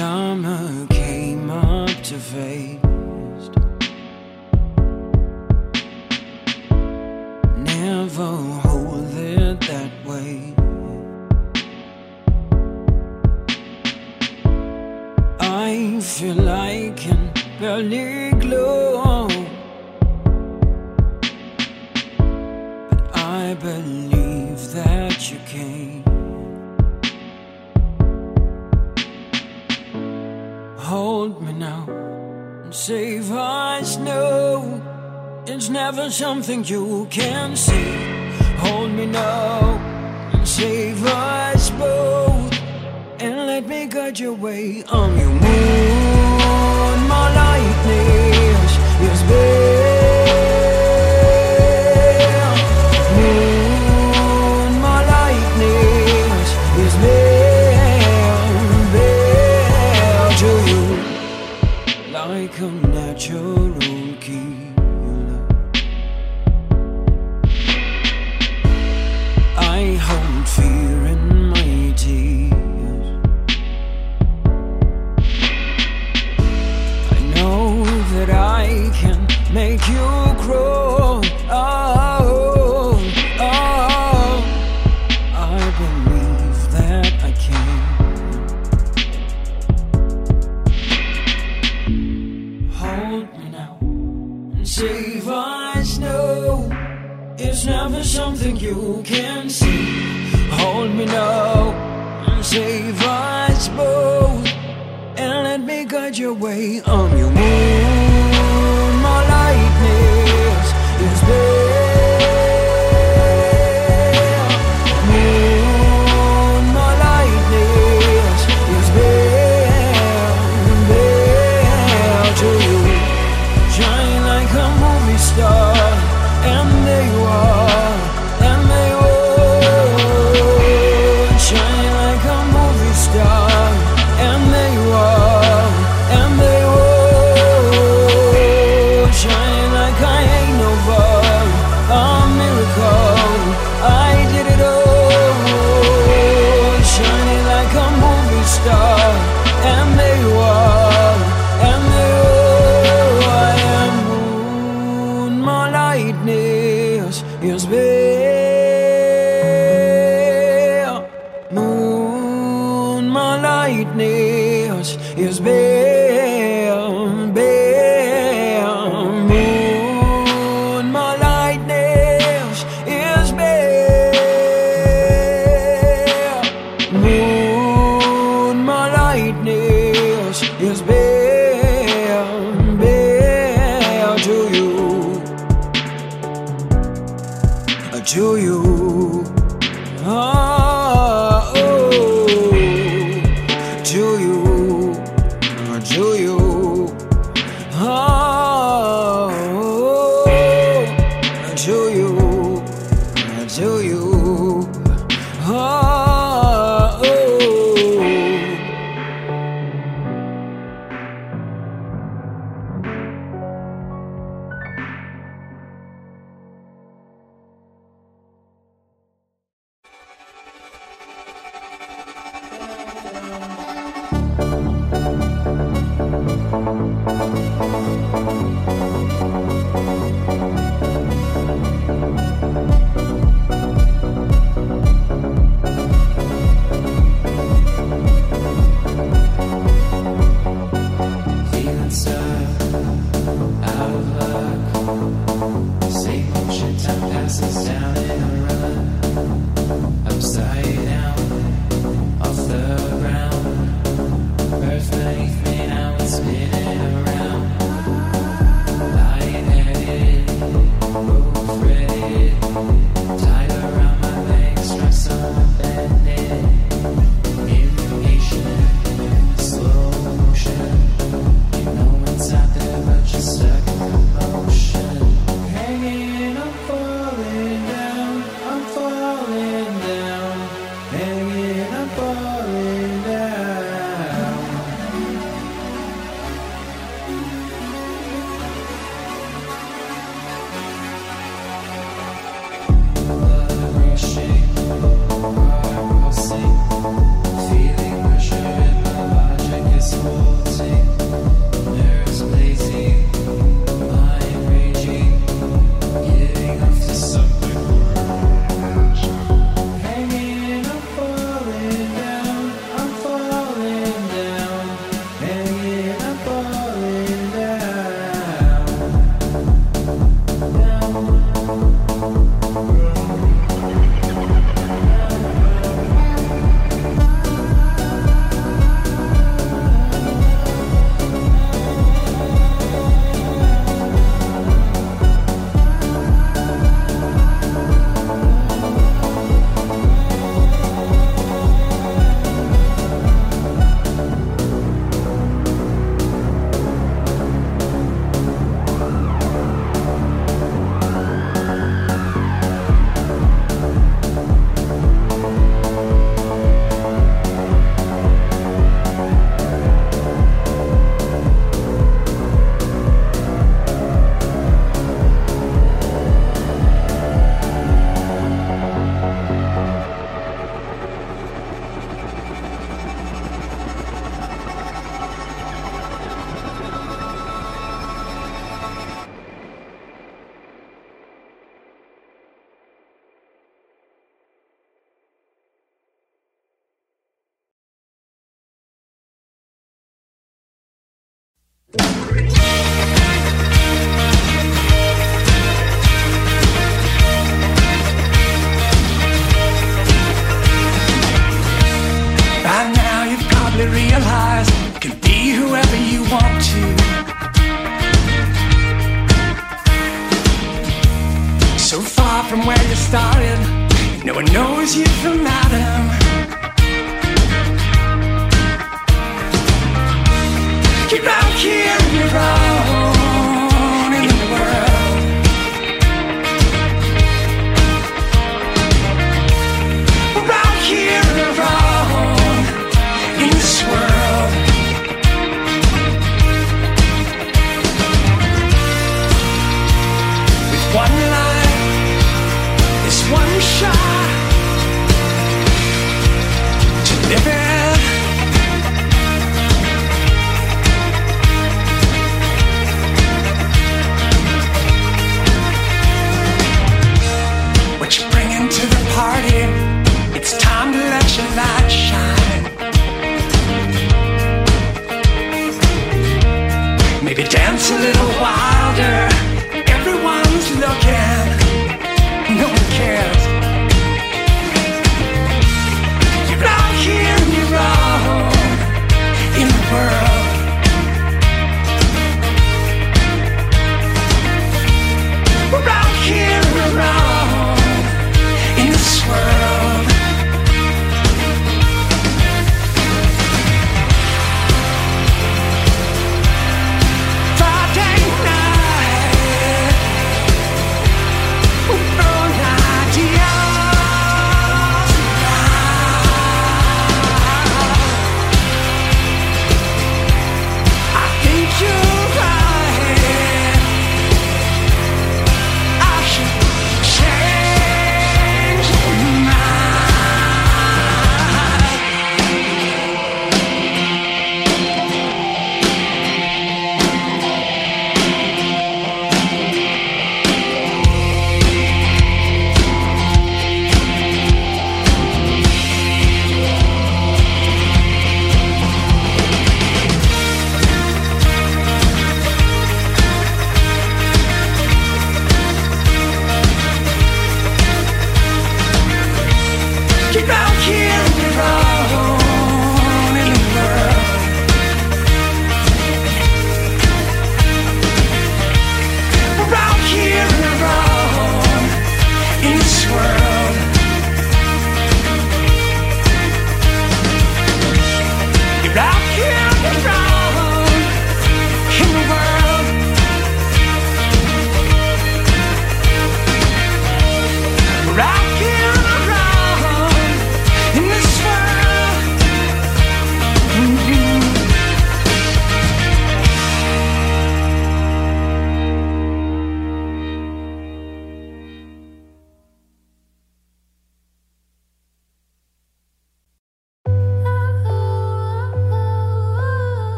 summer came up to fast. Never hold it that way. I feel like an barely glow. But I believe that you came. save us, no It's never something you can see. Hold me now and save us both. And let me guide your way on your move. Way. I'm your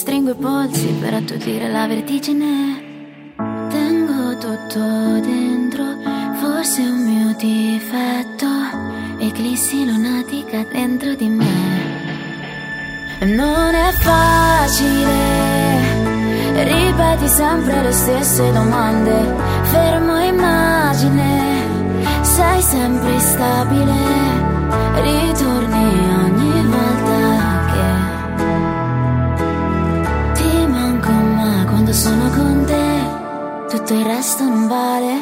stringo i polsi per attutire la vertigine. Tengo tutto dentro, forse è un mio difetto. Eclissi lunatica dentro di me. Non è facile, ripeti sempre le stesse domande. Fermo immagine, sei sempre stabile, ritorni sono con te, tutto il resto non vale.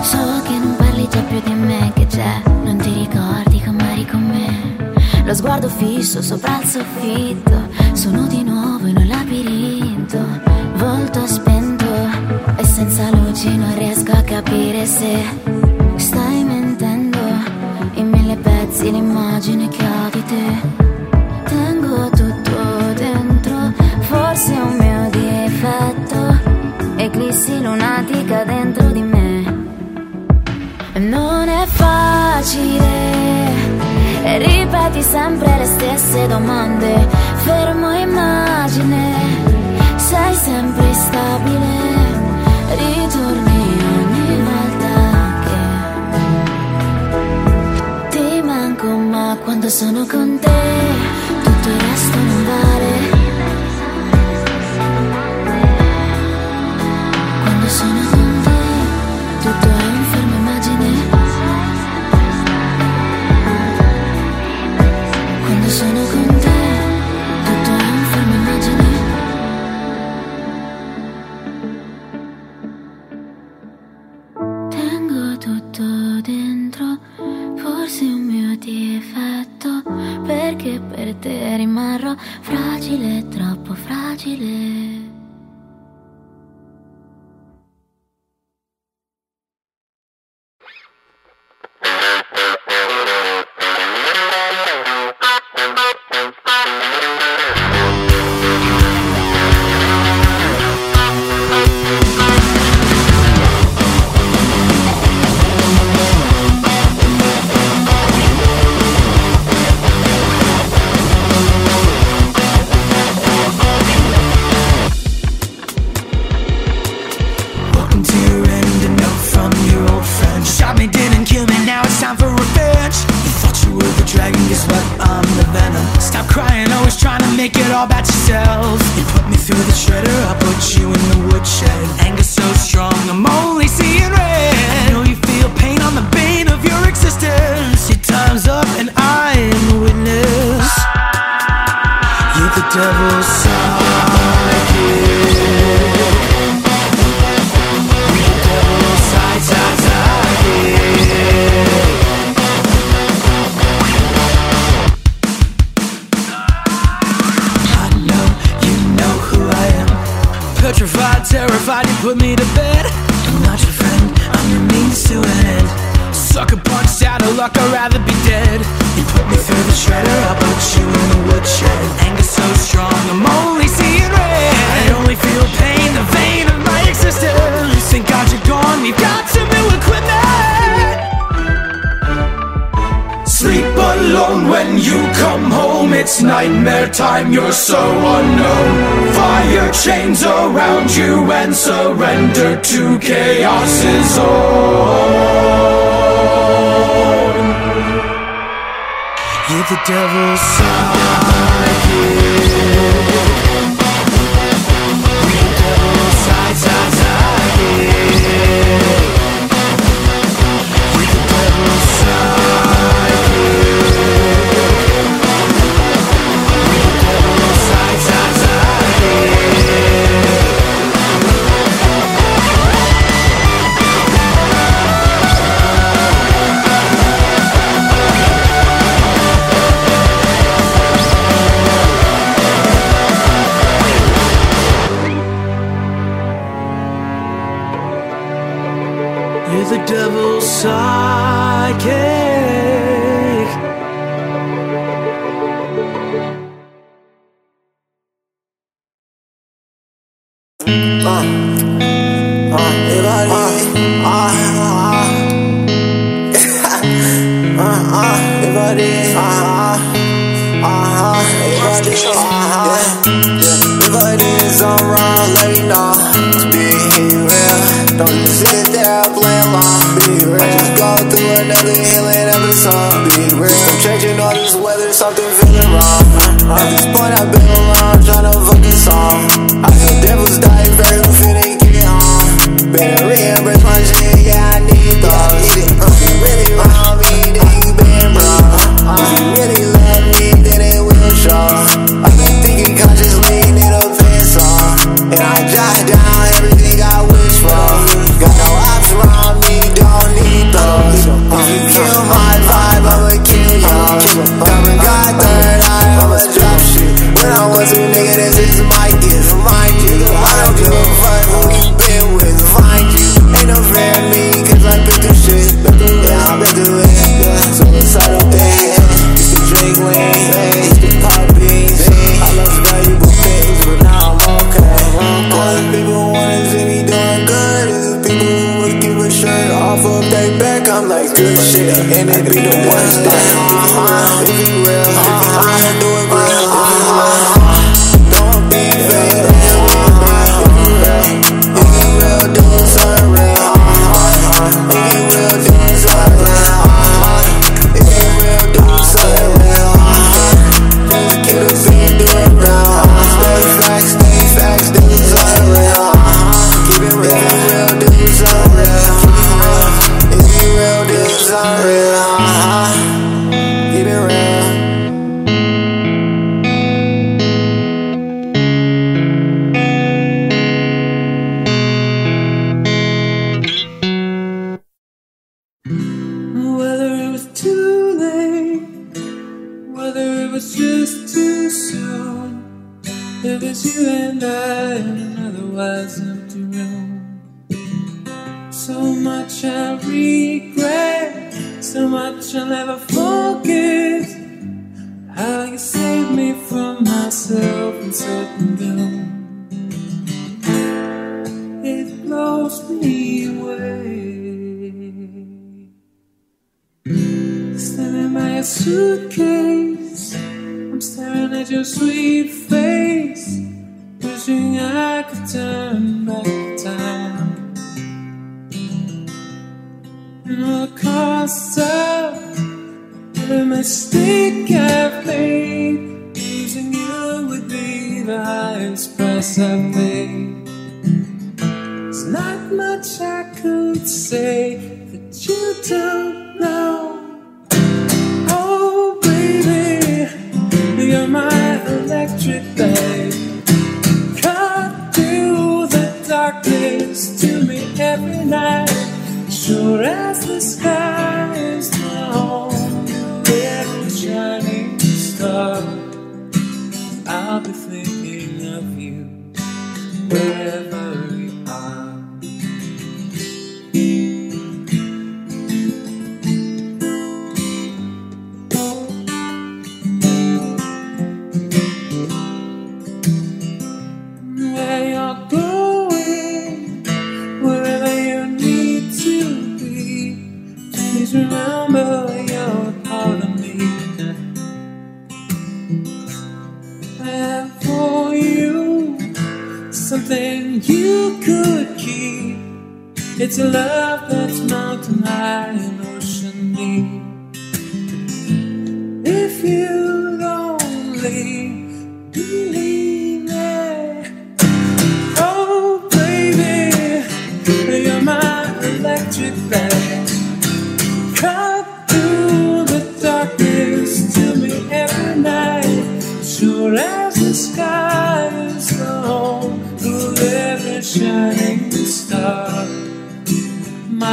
So che non parli già più di me che c'è, non ti ricordi com'eri con me. Lo sguardo fisso sopra il soffitto, sono di nuovo in un labirinto, volto spento e senza luci non riesco a capire se sempre le stesse domande, fermo immagine, sei sempre stabile, ritorni ogni volta che ti manco, ma quando sono con te tutto il resto non vale.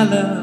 Love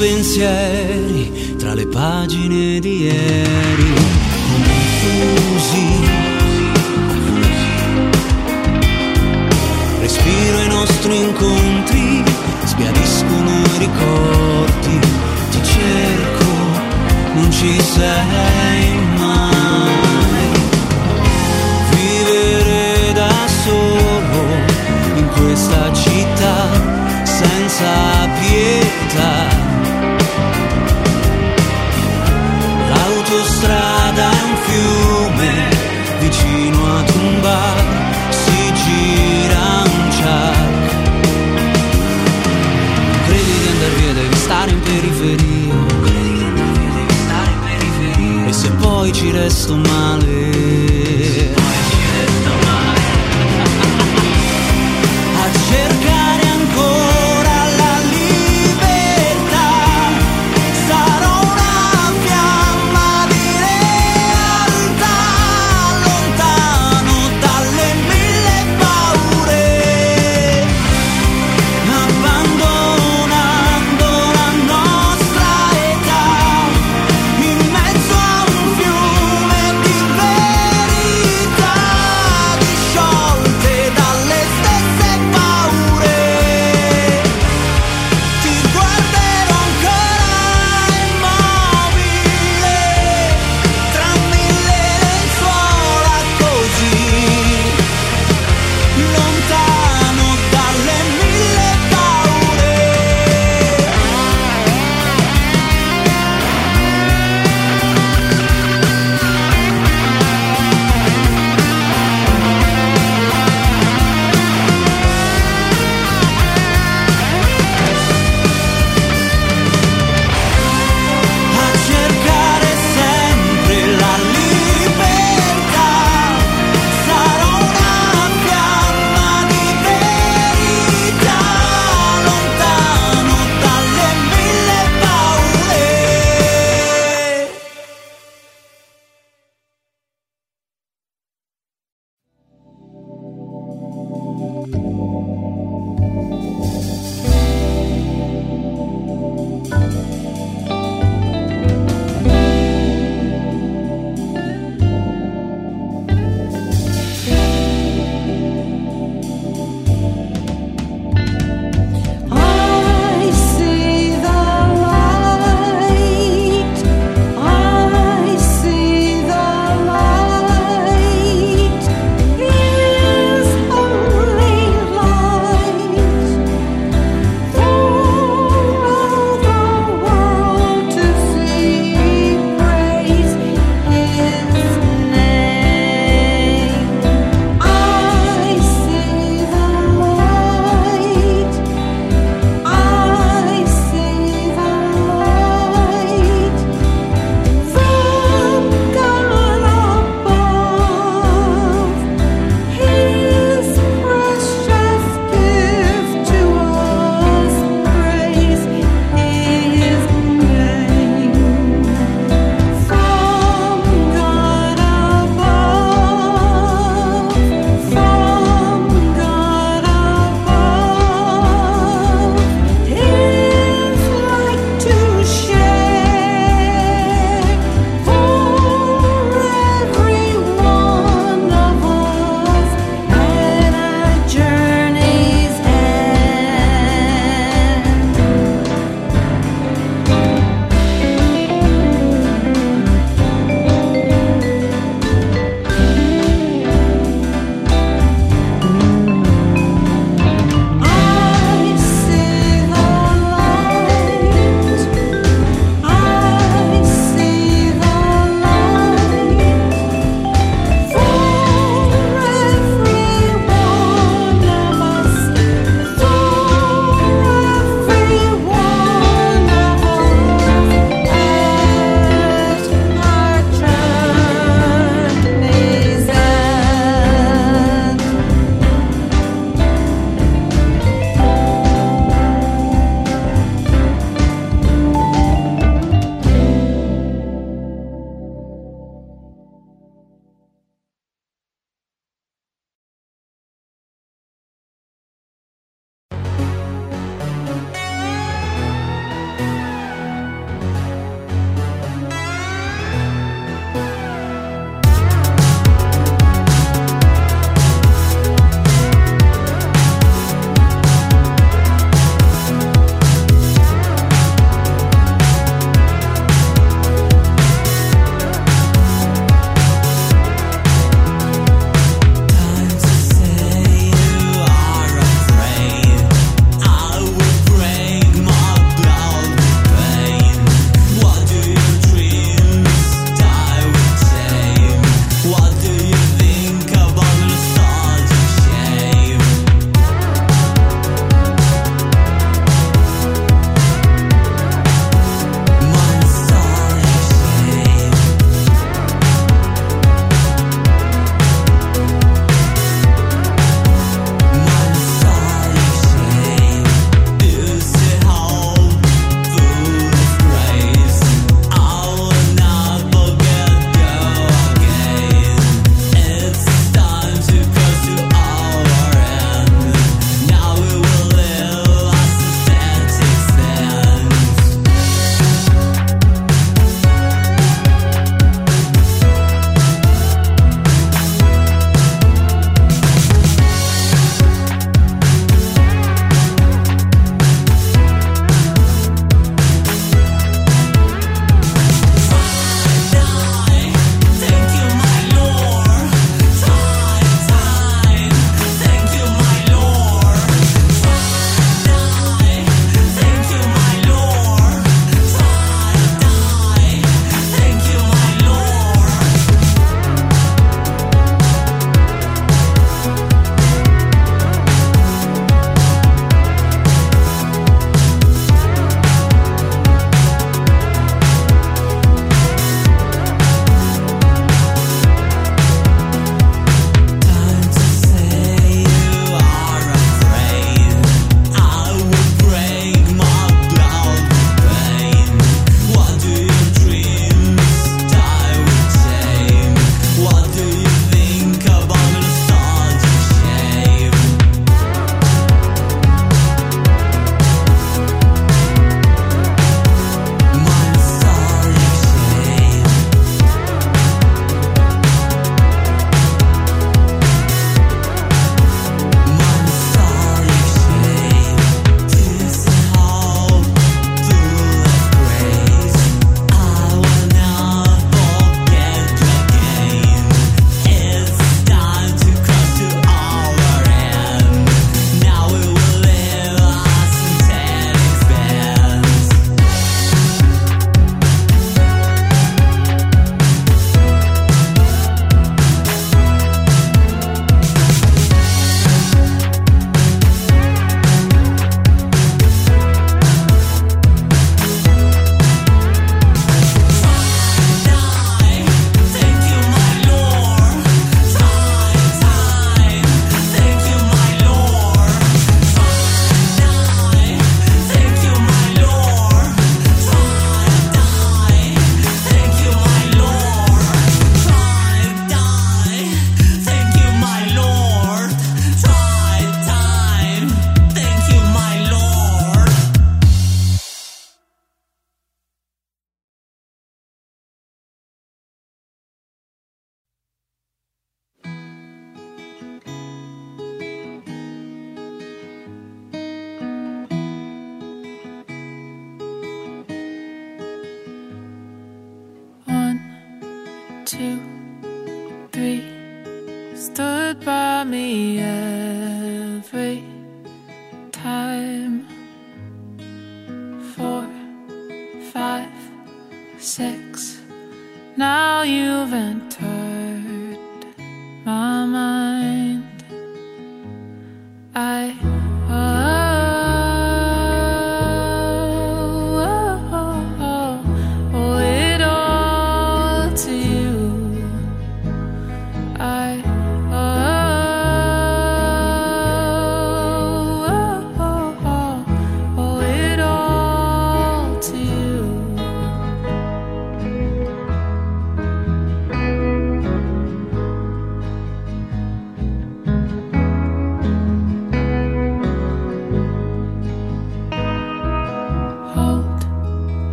pensieri tra le pagine di ieri. Confusi. Respiro i nostri incontri sbiadiscono i ricordi. Ti cerco non ci sei mai. Vivere da solo in questa città senza ci resto male.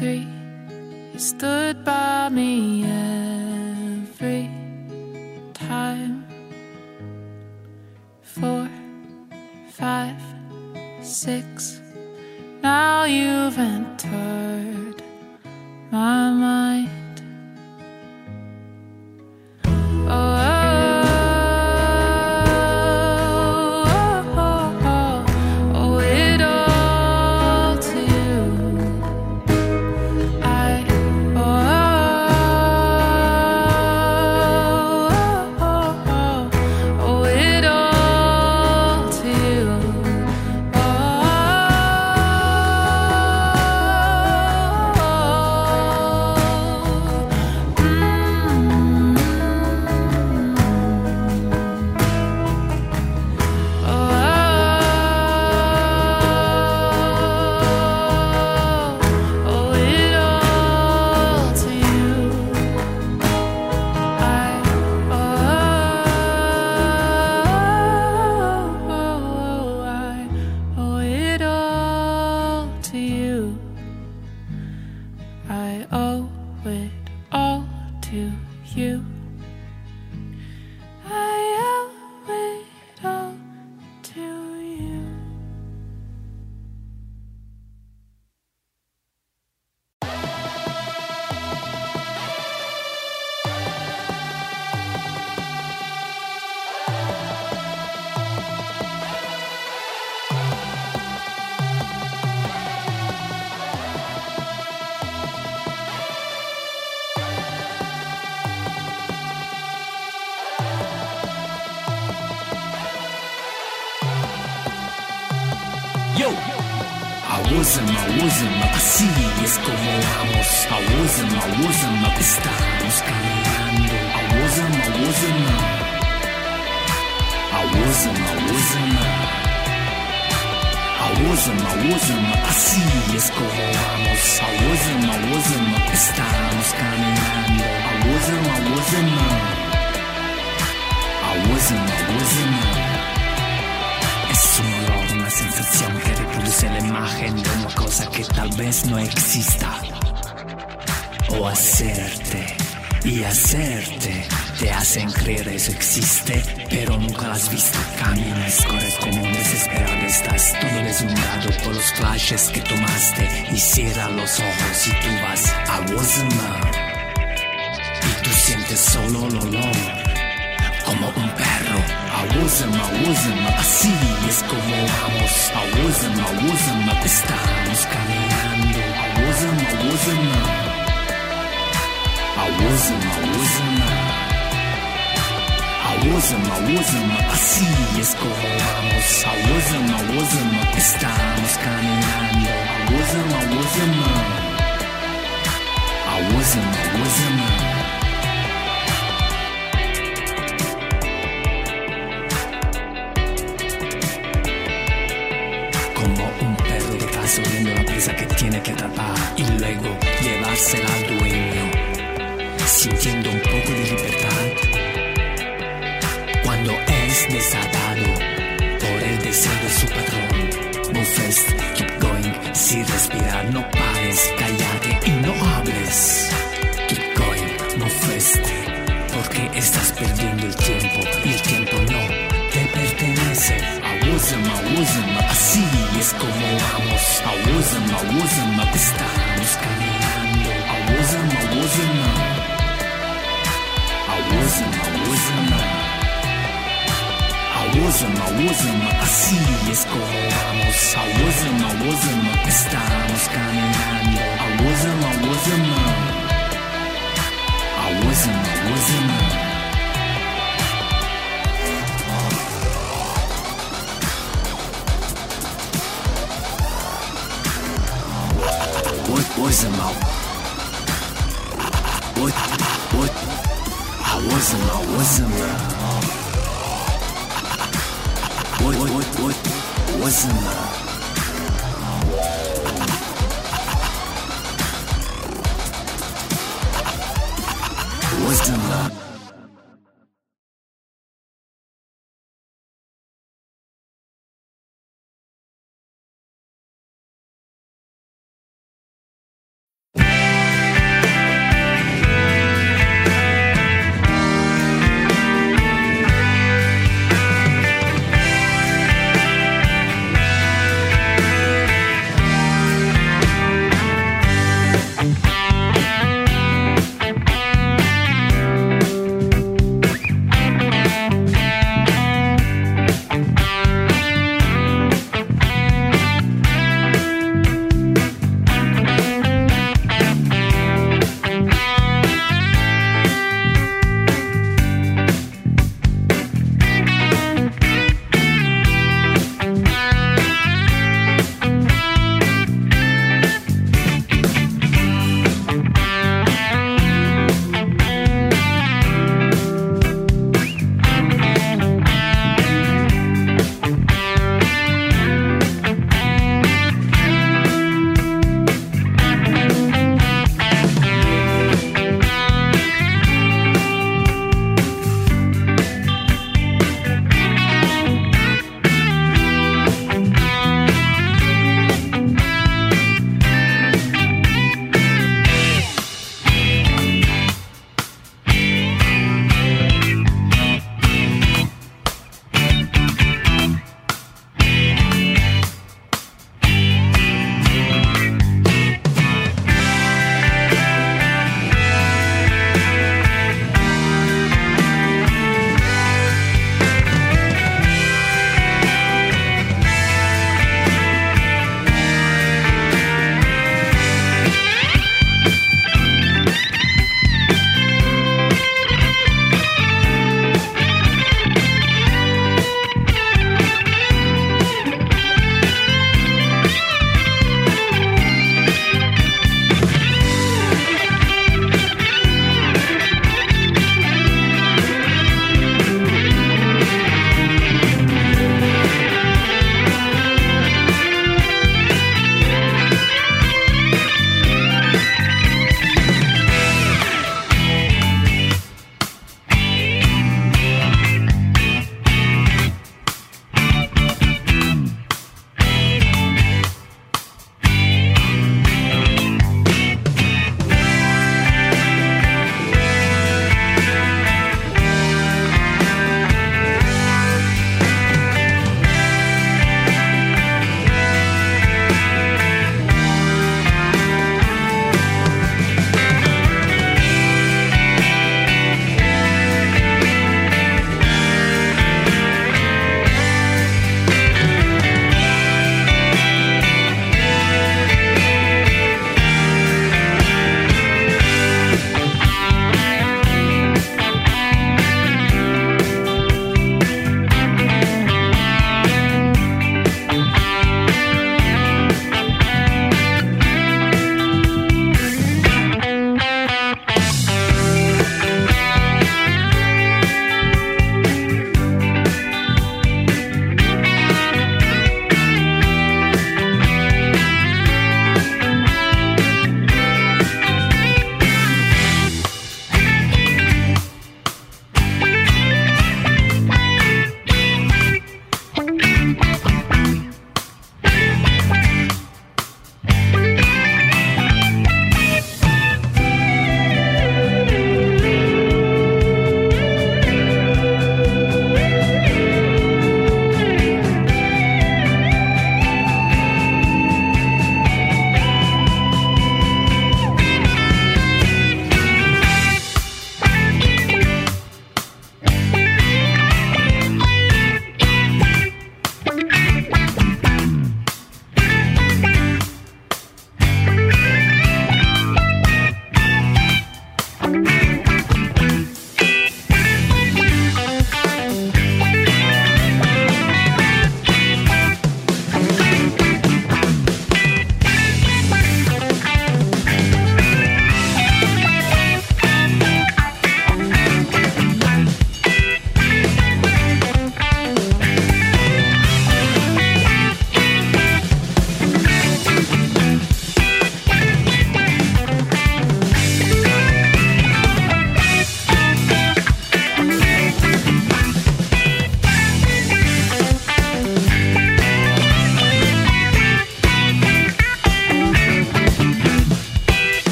three. He stood by me every time. Four, five, six. Now you've entered.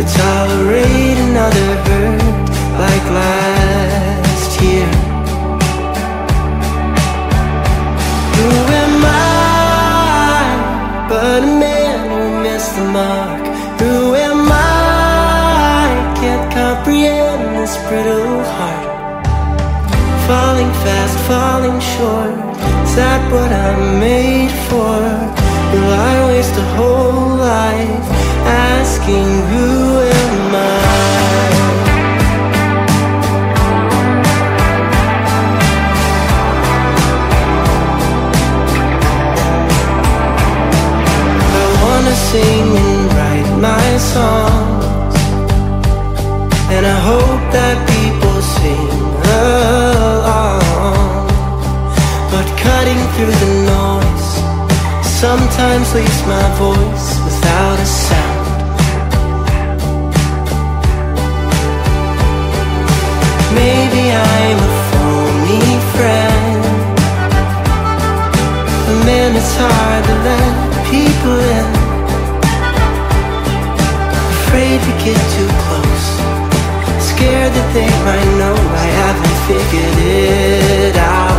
To tolerate another hurt like last year. Who am I but a man who missed the mark? Who am I? Can't comprehend this brittle heart. Falling fast, falling short. Is that what I'm made for? Will I waste a whole life asking who sing and write my songs, and I hope that people sing along. But cutting through the noise sometimes leaves my voice without a sound. Maybe I'm a phony friend, a man it's hard to let people in. Afraid to get too close, scared that they might know I haven't figured it out.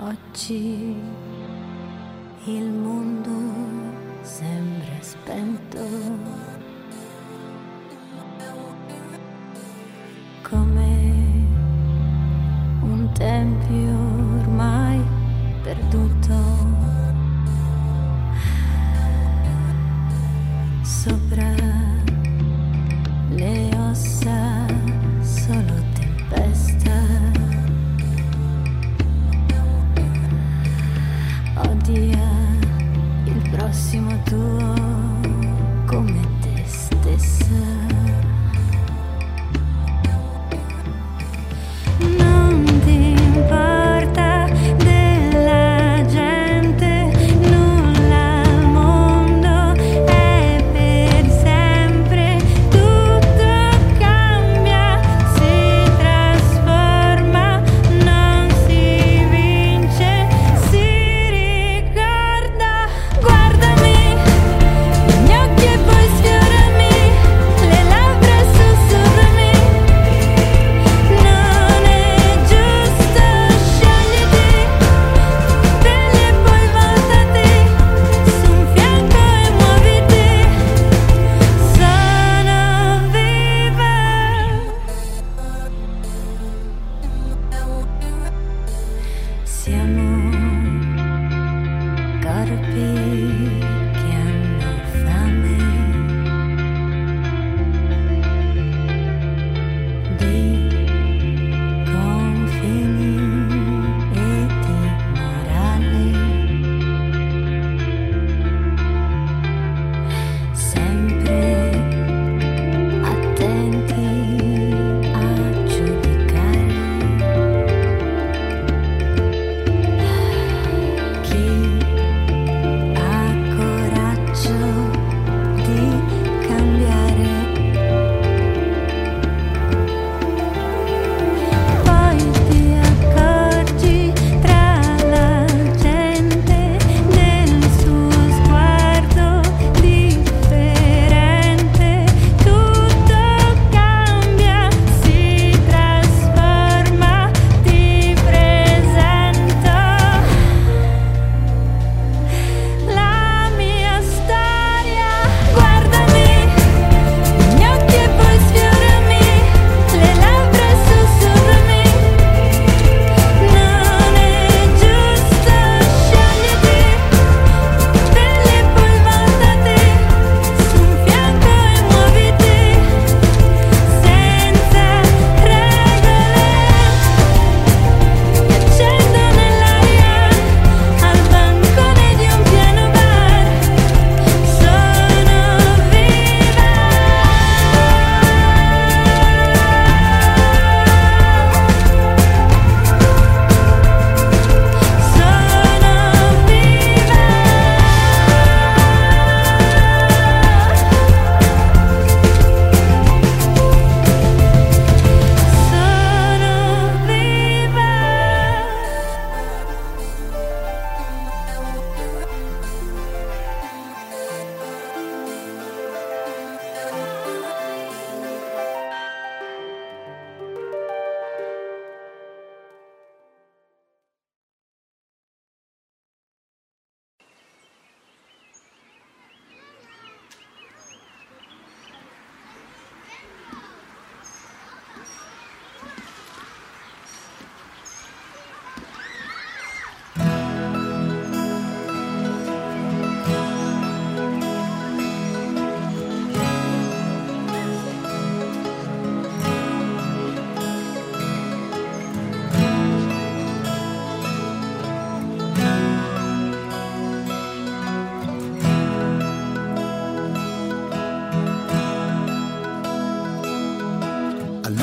Oggi il mondo sembra spento.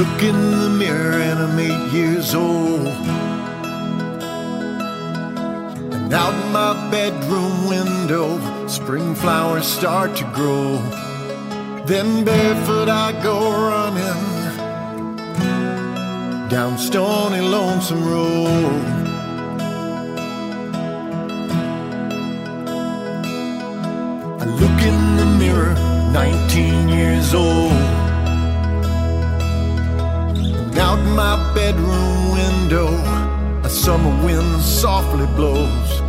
Look in the mirror and I'm eight years old. And out my bedroom window, spring flowers start to grow. Then barefoot I go running down stony lonesome road. I look in the mirror, 19 years old. Bedroom window, a summer wind softly blows.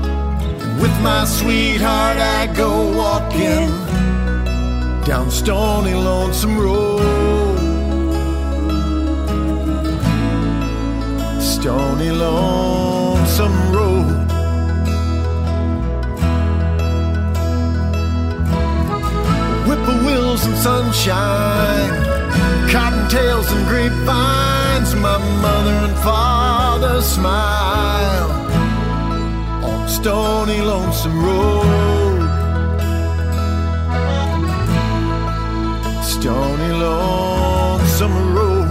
With my sweetheart, I go walking down stony lonesome road. Stony lonesome road. Whippoorwills and sunshine, cottontails and grapevines. My mother and father smile on stony lonesome road. Stony lonesome road.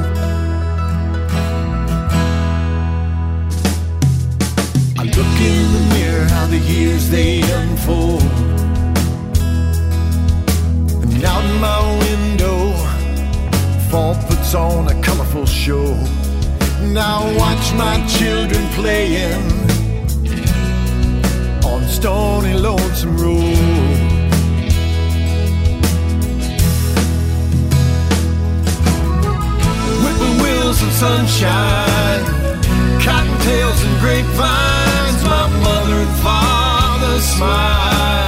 I look in the mirror, how the years they unfold. And out my window, fall puts on a colorful show. Now watch my children playing on stony lonesome road. Whippoorwills and sunshine, cottontails and grapevines. My mother and father smile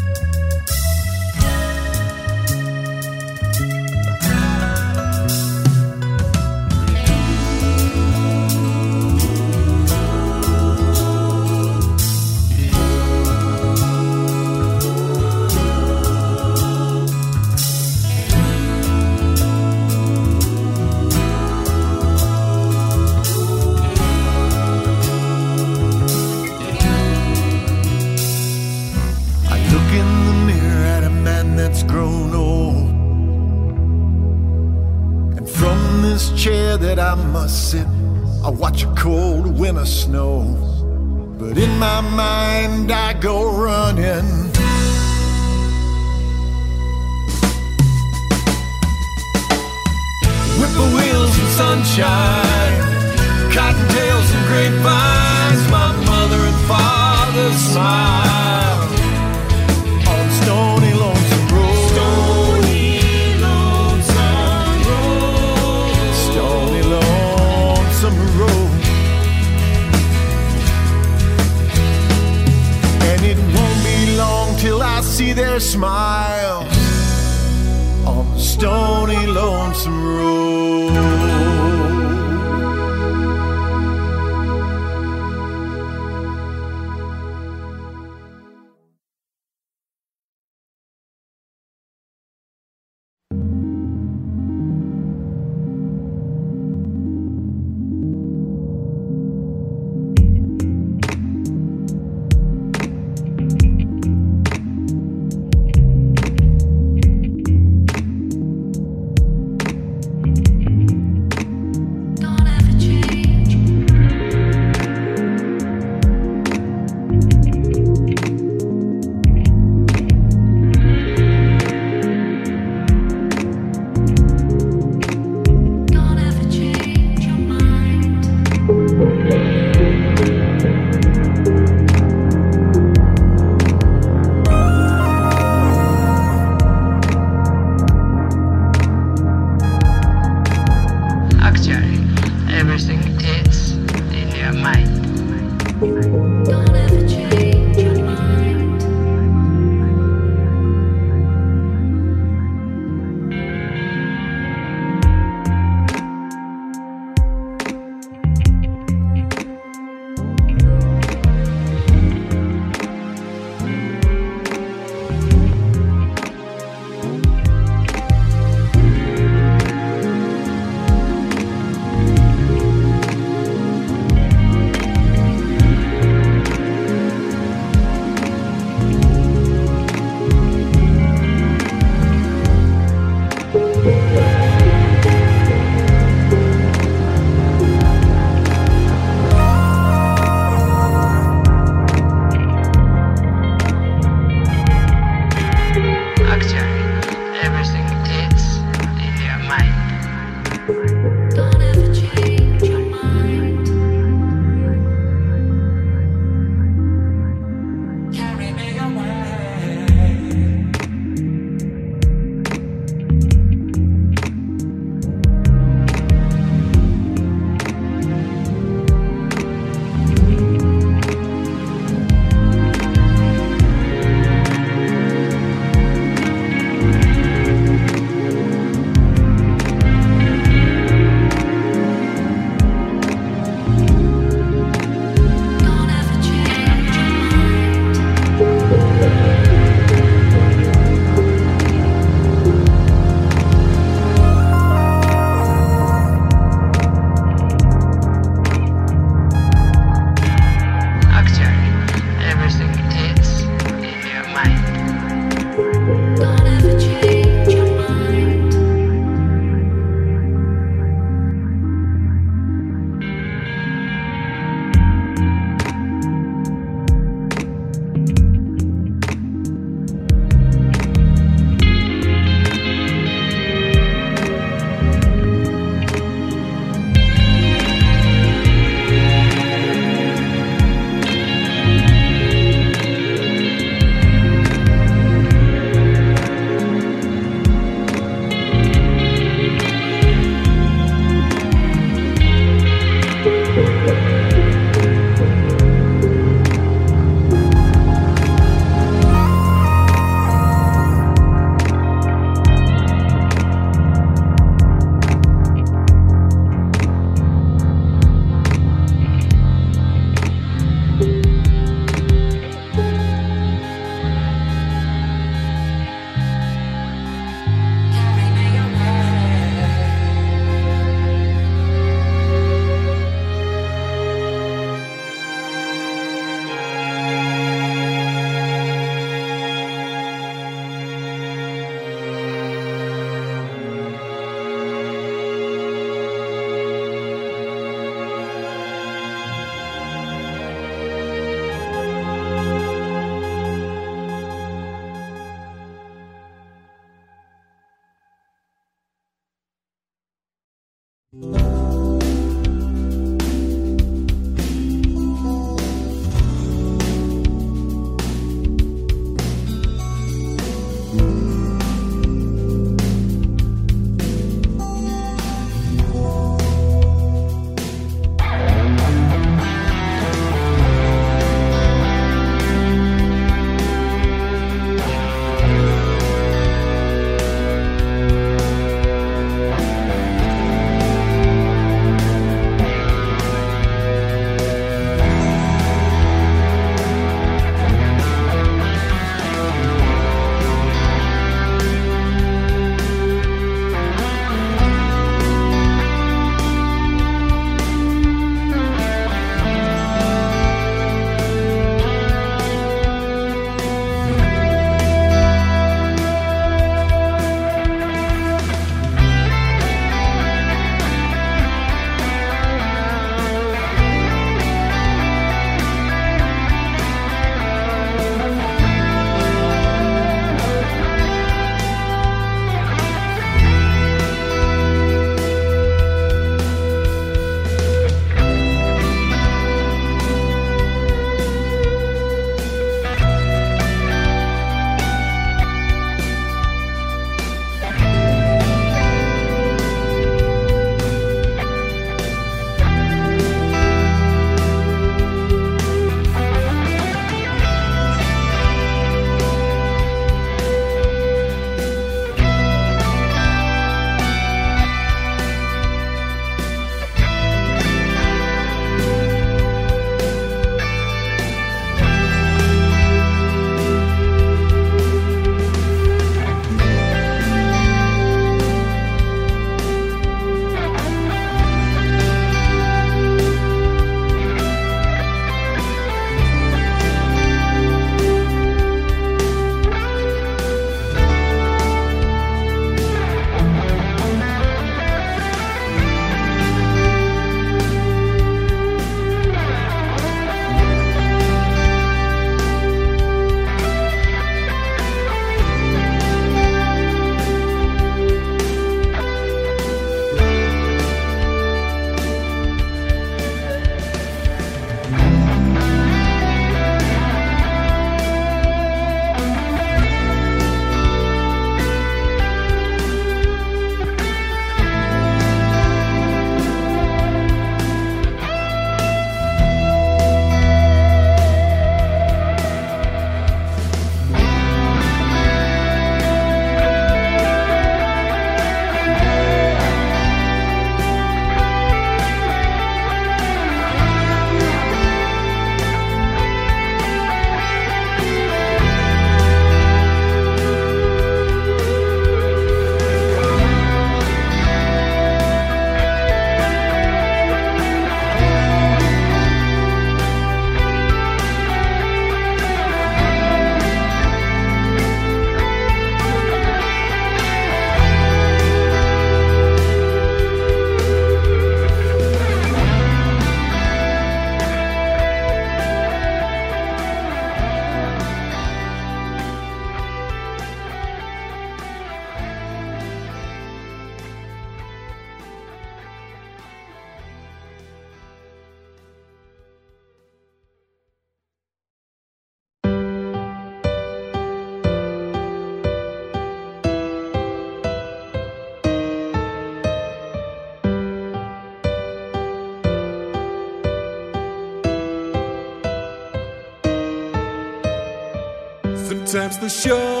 Sometimes the show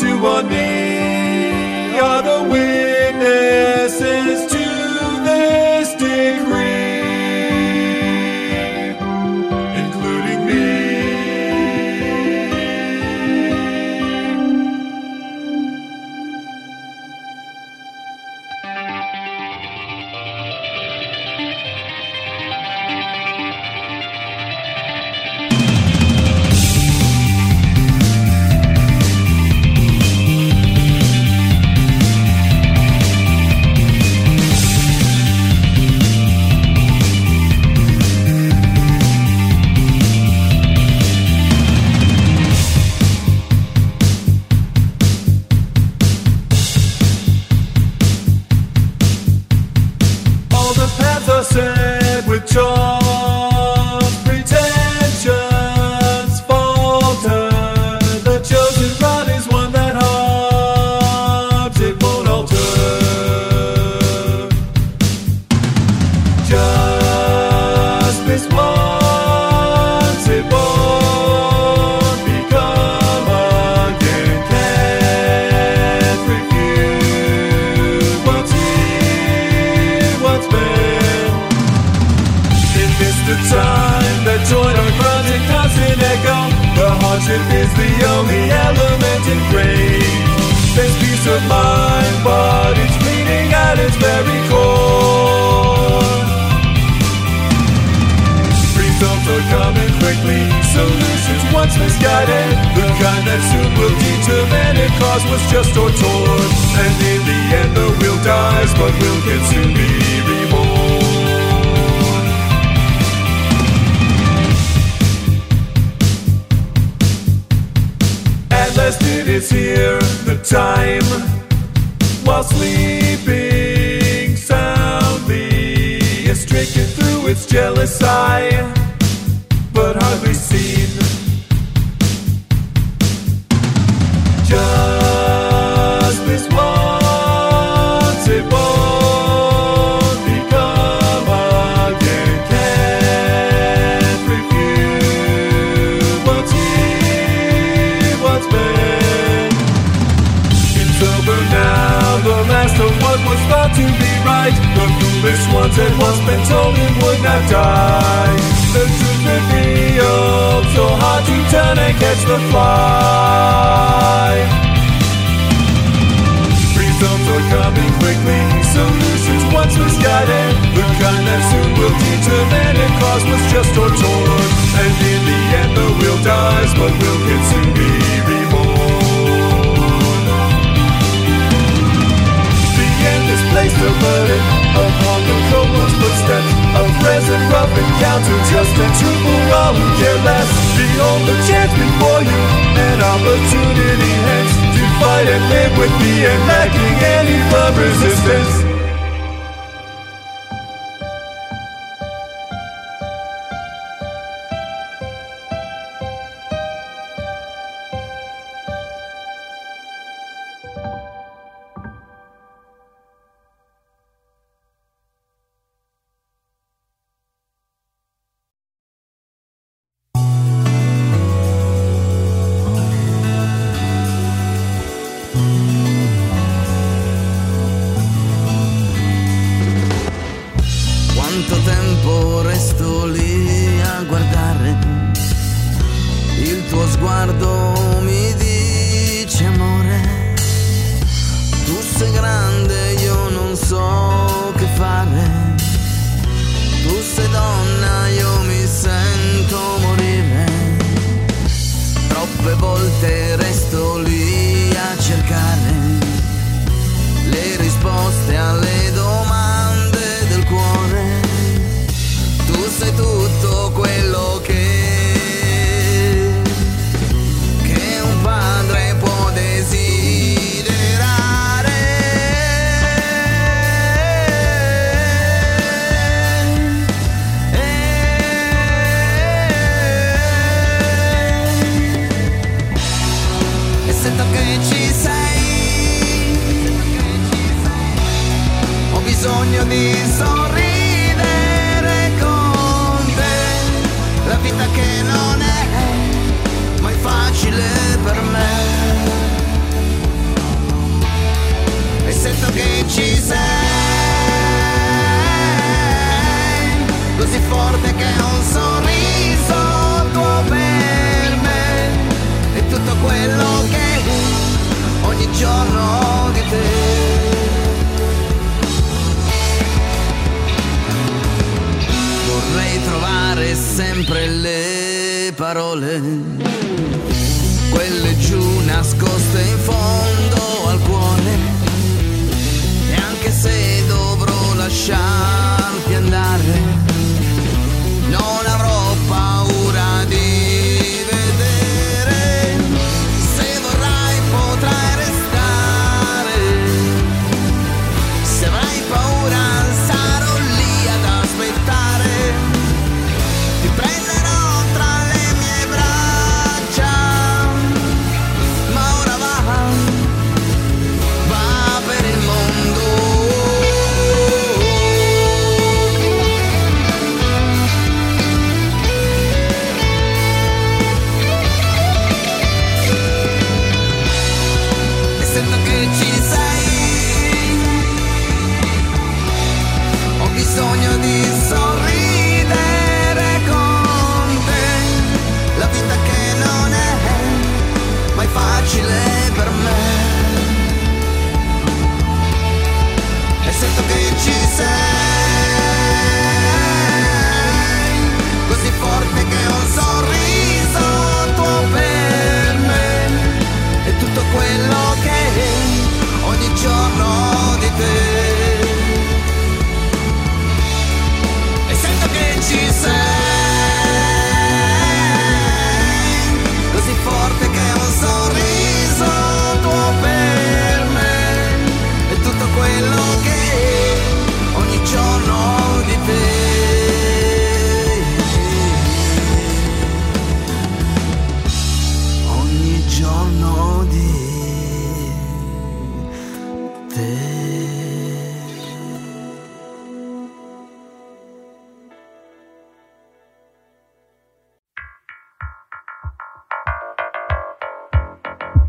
to one knee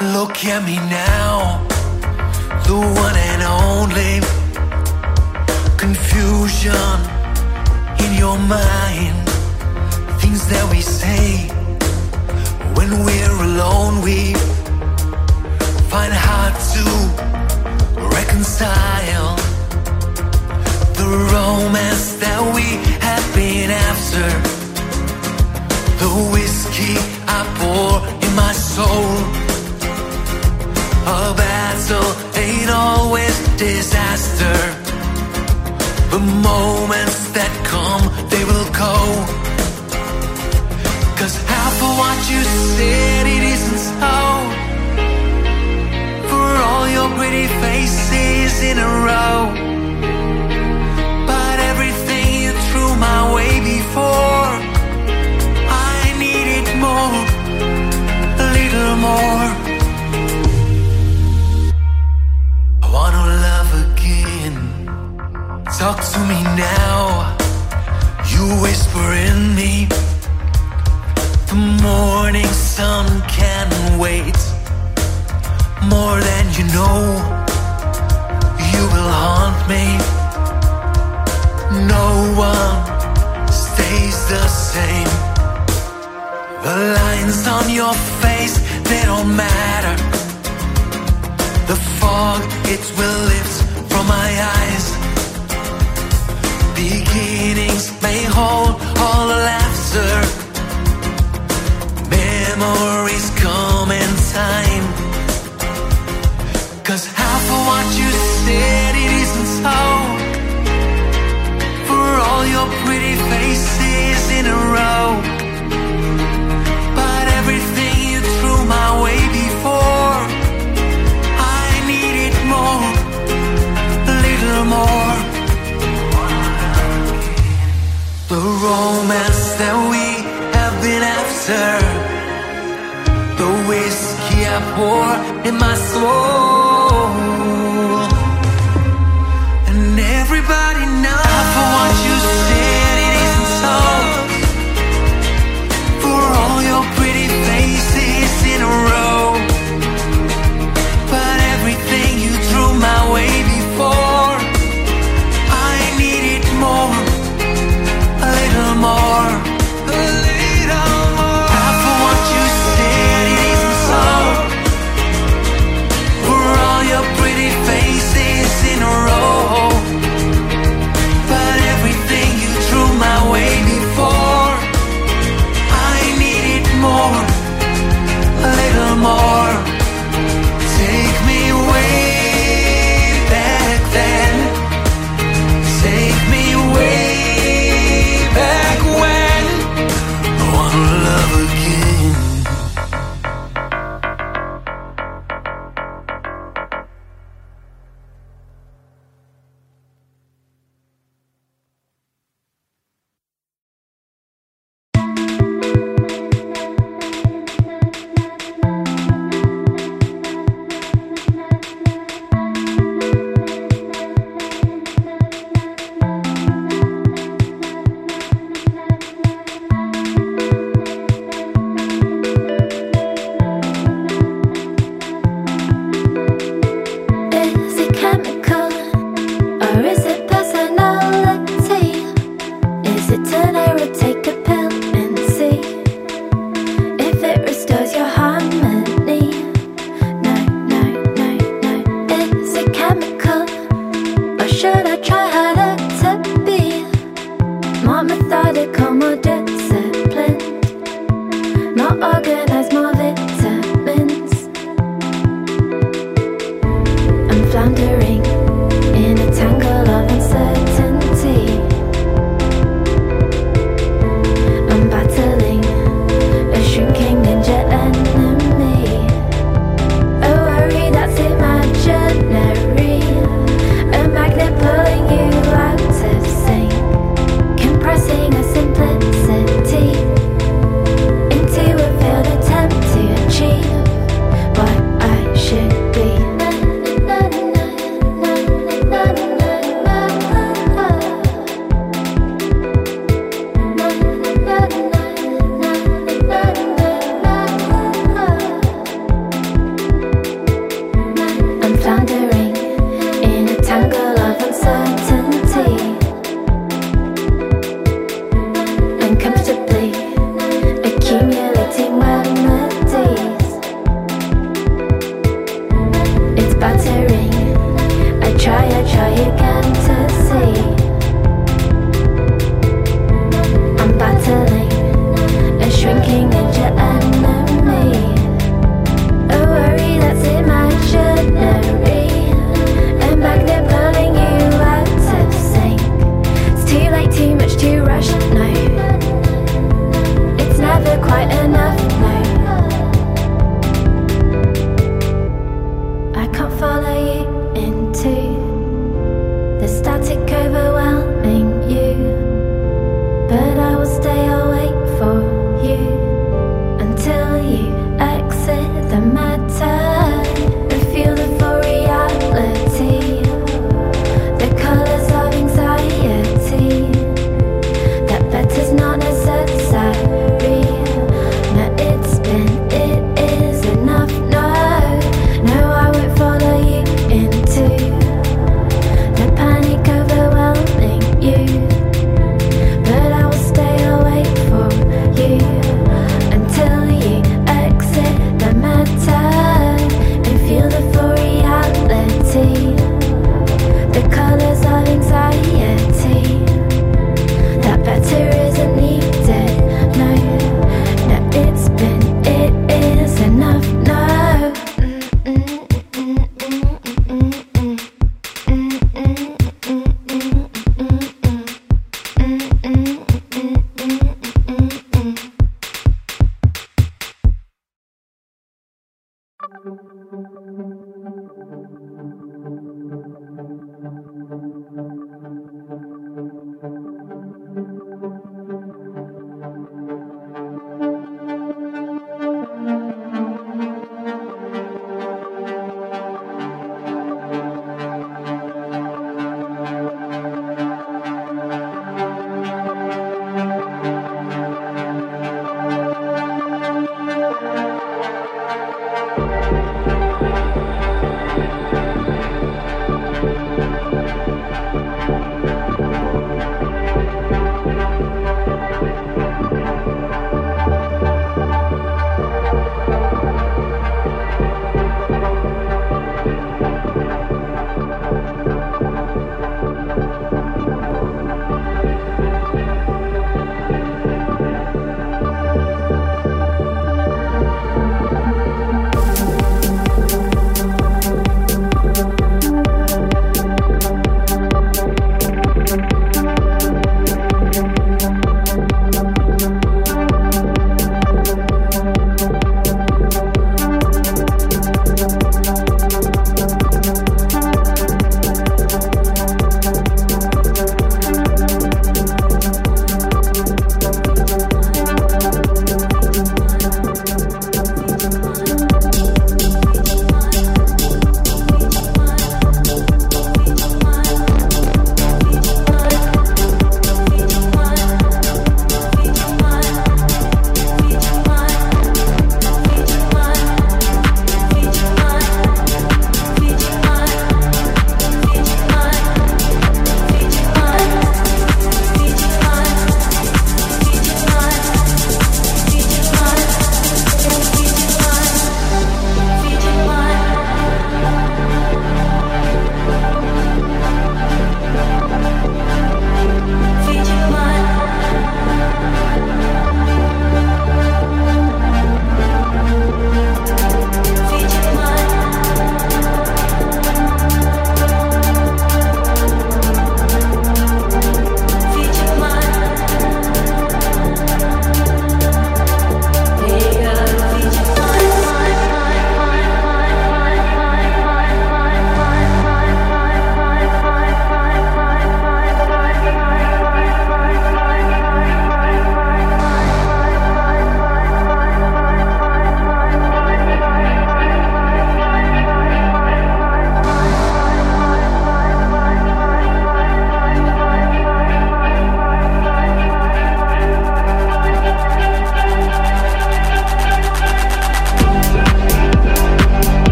Look at me now, the one and only confusion in your mind. Things that we say when we're alone, we find hard to reconcile the romance that we have been after. The whiskey I pour in my soul. A battle ain't always disaster. The moments that come, they will go. Cause half of what you said, it isn't so. For all your pretty faces in a row. But everything you threw my way before, I needed more, a little more. Talk to me now. You whisper in me. The morning sun can wait. More than you know, you will haunt me. No one stays the same. The lines on your face, they don't matter. The fog, it will lift from my eyes. Beginnings may hold all the laughter. Memories come in time. Cause half of what you said, it isn't so. For all your pretty faces in a row. Pour in my soul,